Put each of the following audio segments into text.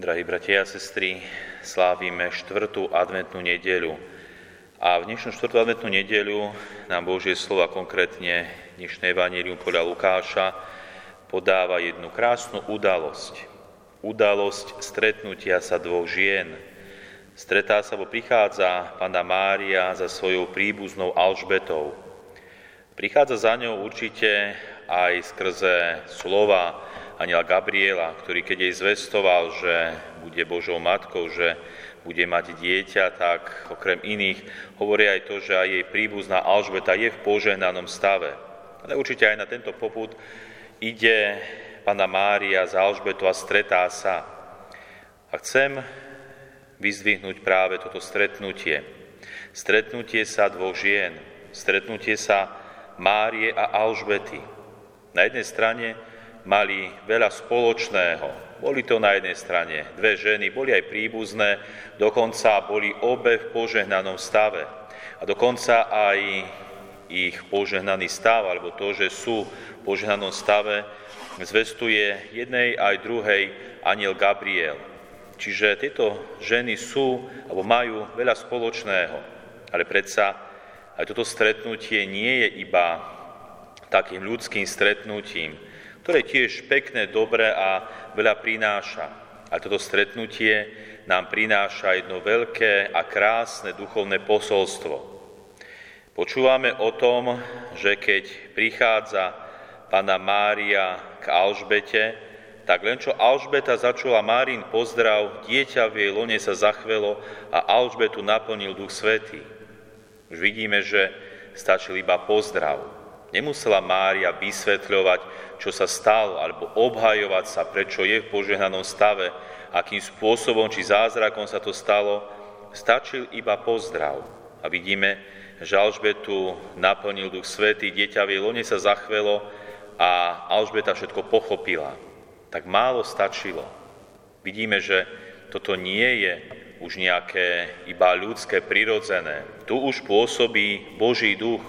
Drahí bratia a sestry, slávime štvrtú adventnú nedeľu. A v dnešnú štvrtú adventnú nedeľu nám Božie slova, konkrétne dnešné evanílium podľa Lukáša, podáva jednu krásnu udalosť. Udalosť stretnutia sa dvoch žien. Stretá sa, bo prichádza Pana Mária za svojou príbuznou Alžbetou. Prichádza za ňou určite aj skrze slova aniela Gabriela, ktorý keď jej zvestoval, že bude Božou matkou, že bude mať dieťa, tak okrem iných hovorí aj to, že aj jej príbuzná Alžbeta je v požehnanom stave. Ale určite aj na tento poput ide Pana Mária z Alžbetu a stretá sa. A chcem vyzdvihnúť práve toto stretnutie. Stretnutie sa dvoch žien, stretnutie sa Márie a Alžbety. Na jednej strane mali veľa spoločného. Boli to na jednej strane dve ženy, boli aj príbuzné, dokonca boli obe v požehnanom stave. A dokonca aj ich požehnaný stav, alebo to, že sú v požehnanom stave, zvestuje jednej aj druhej aniel Gabriel. Čiže tieto ženy sú, alebo majú veľa spoločného, ale predsa aj toto stretnutie nie je iba takým ľudským stretnutím, ktoré tiež pekné, dobré a veľa prináša. A toto stretnutie nám prináša jedno veľké a krásne duchovné posolstvo. Počúvame o tom, že keď prichádza Pana Mária k Alžbete, tak len čo Alžbeta začula Márin pozdrav, dieťa v jej lone sa zachvelo a Alžbetu naplnil Duch Svetý. Už vidíme, že stačil iba pozdrav. Nemusela Mária vysvetľovať, čo sa stalo, alebo obhajovať sa, prečo je v požehnanom stave, akým spôsobom či zázrakom sa to stalo. Stačil iba pozdrav. A vidíme, že Alžbetu naplnil Duch Svetý, dieťa v jej lone sa zachvelo a Alžbeta všetko pochopila. Tak málo stačilo. Vidíme, že toto nie je už nejaké iba ľudské, prirodzené. Tu už pôsobí Boží duch,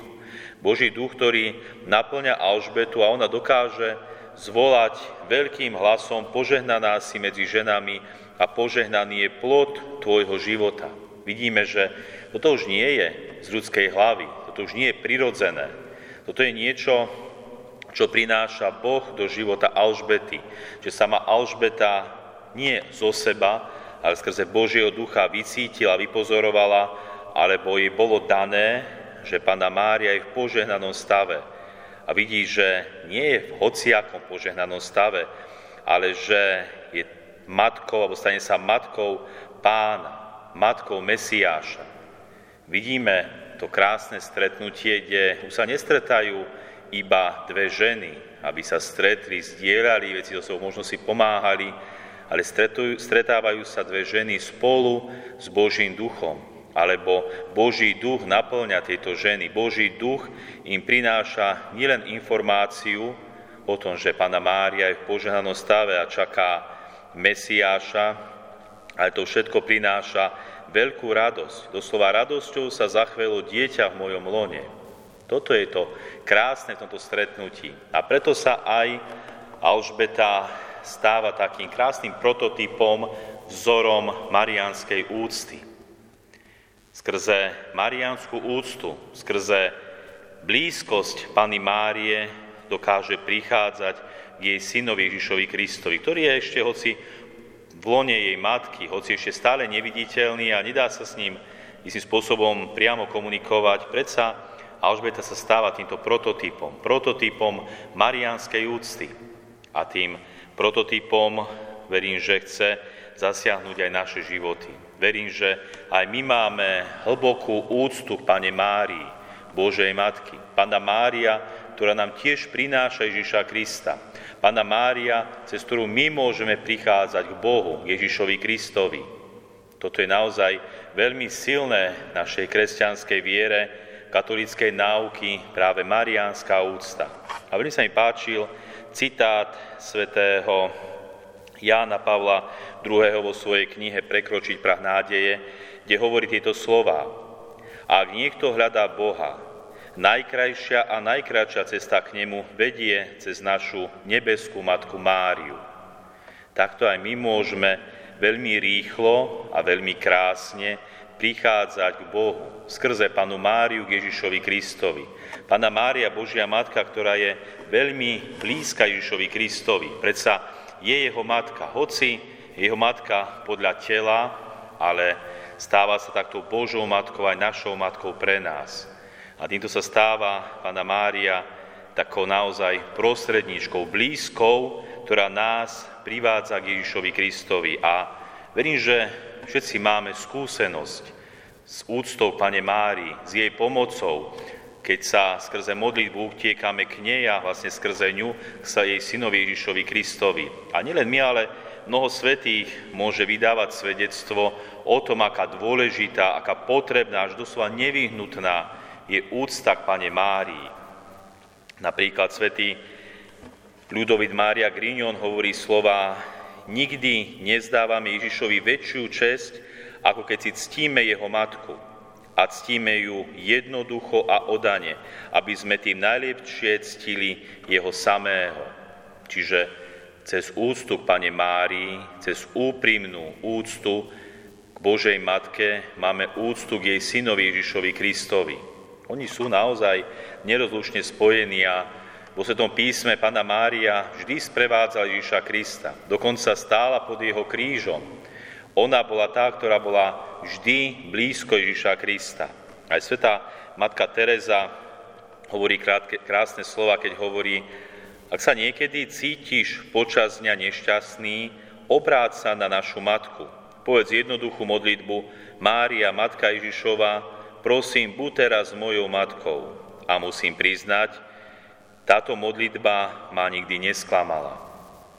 Boží duch, ktorý naplňa Alžbetu a ona dokáže zvolať veľkým hlasom požehnaná si medzi ženami a požehnaný je plod tvojho života. Vidíme, že toto už nie je z ľudskej hlavy, toto už nie je prirodzené. Toto je niečo, čo prináša Boh do života Alžbety. Že sama Alžbeta nie zo seba, ale skrze Božieho ducha vycítila, vypozorovala, alebo jej bolo dané že Pana Mária je v požehnanom stave a vidí, že nie je v hociakom požehnanom stave, ale že je matkou, alebo stane sa matkou pána, matkou Mesiáša. Vidíme to krásne stretnutie, kde už sa nestretajú iba dve ženy, aby sa stretli, zdieľali veci, so sebou možno si pomáhali, ale stretávajú sa dve ženy spolu s Božím duchom alebo Boží duch naplňa tieto ženy. Boží duch im prináša nielen informáciu o tom, že Pana Mária je v požehnanom stave a čaká Mesiáša, ale to všetko prináša veľkú radosť. Doslova radosťou sa zachvelo dieťa v mojom lone. Toto je to krásne v tomto stretnutí. A preto sa aj Alžbeta stáva takým krásnym prototypom, vzorom marianskej úcty skrze marianskú úctu, skrze blízkosť Pany Márie dokáže prichádzať k jej synovi Ježišovi Kristovi, ktorý je ešte hoci v lone jej matky, hoci ešte stále neviditeľný a nedá sa s ním istým spôsobom priamo komunikovať, predsa Alžbeta sa stáva týmto prototypom, prototypom marianskej úcty. A tým prototypom verím, že chce zasiahnuť aj naše životy. Verím, že aj my máme hlbokú úctu k Pane Márii, Božej Matky. Pana Mária, ktorá nám tiež prináša Ježiša Krista. Pana Mária, cez ktorú my môžeme prichádzať k Bohu, Ježišovi Kristovi. Toto je naozaj veľmi silné našej kresťanskej viere, katolíckej náuky, práve mariánska úcta. A veľmi sa mi páčil citát svätého Jána Pavla II. vo svojej knihe Prekročiť prah nádeje, kde hovorí tieto slova. Ak niekto hľadá Boha, najkrajšia a najkračšia cesta k nemu vedie cez našu nebeskú Matku Máriu. Takto aj my môžeme veľmi rýchlo a veľmi krásne prichádzať k Bohu skrze Panu Máriu k Ježišovi Kristovi. Pana Mária, Božia Matka, ktorá je veľmi blízka Ježišovi Kristovi. Predsa je jeho matka, hoci jeho matka podľa tela, ale stáva sa takto Božou matkou aj našou matkou pre nás. A týmto sa stáva Pana Mária takou naozaj prostredníčkou, blízkou, ktorá nás privádza k Ježišovi Kristovi. A verím, že všetci máme skúsenosť s úctou Pane Mári, s jej pomocou, keď sa skrze modlitbu utiekame k nej a vlastne skrze ňu sa jej synovi Ježišovi Kristovi. A nielen my, ale mnoho svetých môže vydávať svedectvo o tom, aká dôležitá, aká potrebná, až doslova nevyhnutná je úcta k Pane Márii. Napríklad svätý Ľudovit Mária Grignon hovorí slova Nikdy nezdávame Ježišovi väčšiu česť, ako keď si ctíme jeho matku a ctíme ju jednoducho a odane, aby sme tým najlepšie ctili jeho samého. Čiže cez úctu k Pane Márii, cez úprimnú úctu k Božej Matke máme úctu k jej synovi Ježišovi Kristovi. Oni sú naozaj nerozlučne spojení a vo Svetom písme Pana Mária vždy sprevádzala Ježiša Krista. Dokonca stála pod jeho krížom. Ona bola tá, ktorá bola vždy blízko Ježiša Krista. Aj svetá matka Teresa hovorí krátke, krásne slova, keď hovorí, ak sa niekedy cítiš počas dňa nešťastný, obráť sa na našu matku. Povedz jednoduchú modlitbu, Mária, matka Ježišova, prosím, buď teraz mojou matkou. A musím priznať, táto modlitba ma nikdy nesklamala.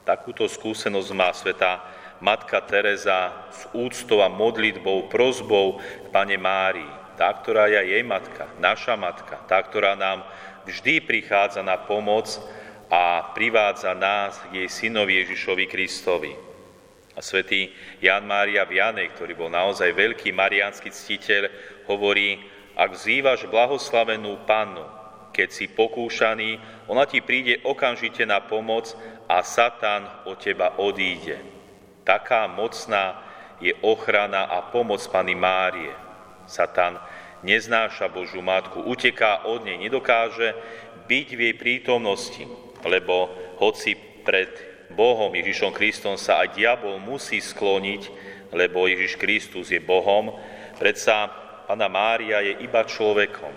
Takúto skúsenosť má sveta Matka Teresa s úctou a modlitbou, prozbou k Pane Márii. Tá, ktorá je jej matka, naša matka, tá, ktorá nám vždy prichádza na pomoc a privádza nás k jej synovi Ježišovi Kristovi. A svätý Jan Mária Vianej, ktorý bol naozaj veľký mariánsky ctiteľ, hovorí, ak vzývaš blahoslavenú pannu, keď si pokúšaný, ona ti príde okamžite na pomoc a Satan od teba odíde. Taká mocná je ochrana a pomoc Pany Márie. Satan neznáša Božú Matku, uteká od nej, nedokáže byť v jej prítomnosti, lebo hoci pred Bohom Ježišom Kristom sa aj diabol musí skloniť, lebo Ježiš Kristus je Bohom, predsa Pana Mária je iba človekom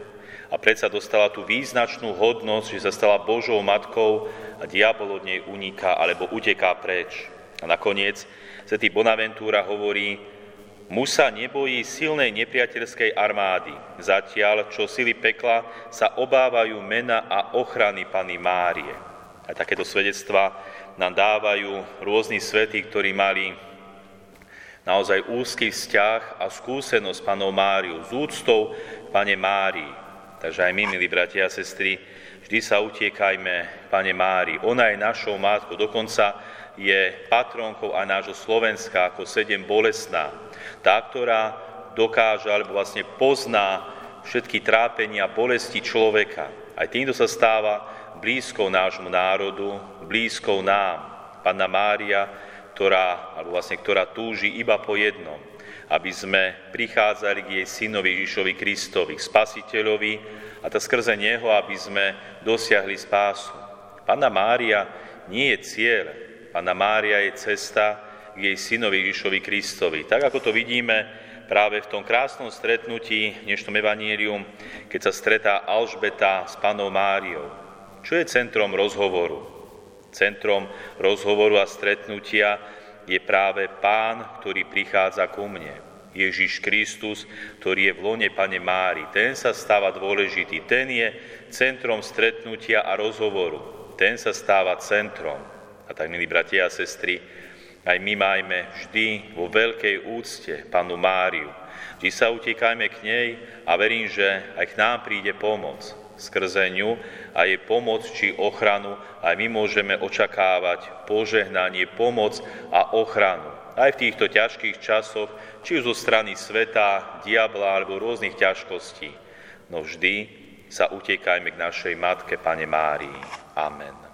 a predsa dostala tú význačnú hodnosť, že sa stala Božou matkou a diabol od nej uniká alebo uteká preč. A nakoniec svätý Bonaventúra hovorí, muž sa nebojí silnej nepriateľskej armády, zatiaľ, čo sily pekla sa obávajú mena a ochrany Pany Márie. A takéto svedectva nám dávajú rôzni svätí, ktorí mali naozaj úzky vzťah a skúsenosť s Panou Máriou, s úctou k Pane Márii. Takže aj my, milí bratia a sestry, vždy sa utiekajme, Pane Mári. Ona je našou matkou, dokonca je patronkou aj nášho Slovenska ako sedem bolestná. Tá, ktorá dokáže, alebo vlastne pozná všetky trápenia, bolesti človeka. Aj týmto sa stáva blízkou nášmu národu, blízkou nám. Panna Mária, ktorá, alebo vlastne, ktorá túži iba po jednom – aby sme prichádzali k jej synovi Ježišovi Kristovi, spasiteľovi a to skrze neho, aby sme dosiahli spásu. Pána Mária nie je cieľ, Pána Mária je cesta k jej synovi Ježišovi Kristovi. Tak ako to vidíme práve v tom krásnom stretnutí dnešnom evanílium, keď sa stretá Alžbeta s Panou Máriou. Čo je centrom rozhovoru? Centrom rozhovoru a stretnutia je práve Pán, ktorý prichádza ku mne. Ježiš Kristus, ktorý je v lone Pane Mári. Ten sa stáva dôležitý. Ten je centrom stretnutia a rozhovoru. Ten sa stáva centrom. A tak, milí bratia a sestry, aj my majme vždy vo veľkej úcte Panu Máriu. Vždy sa utekajme k nej a verím, že aj k nám príde pomoc skrze ňu a jej pomoc či ochranu, aj my môžeme očakávať požehnanie, pomoc a ochranu. Aj v týchto ťažkých časoch, či už zo strany sveta, diabla alebo rôznych ťažkostí. No vždy sa utekajme k našej Matke, Pane Márii. Amen.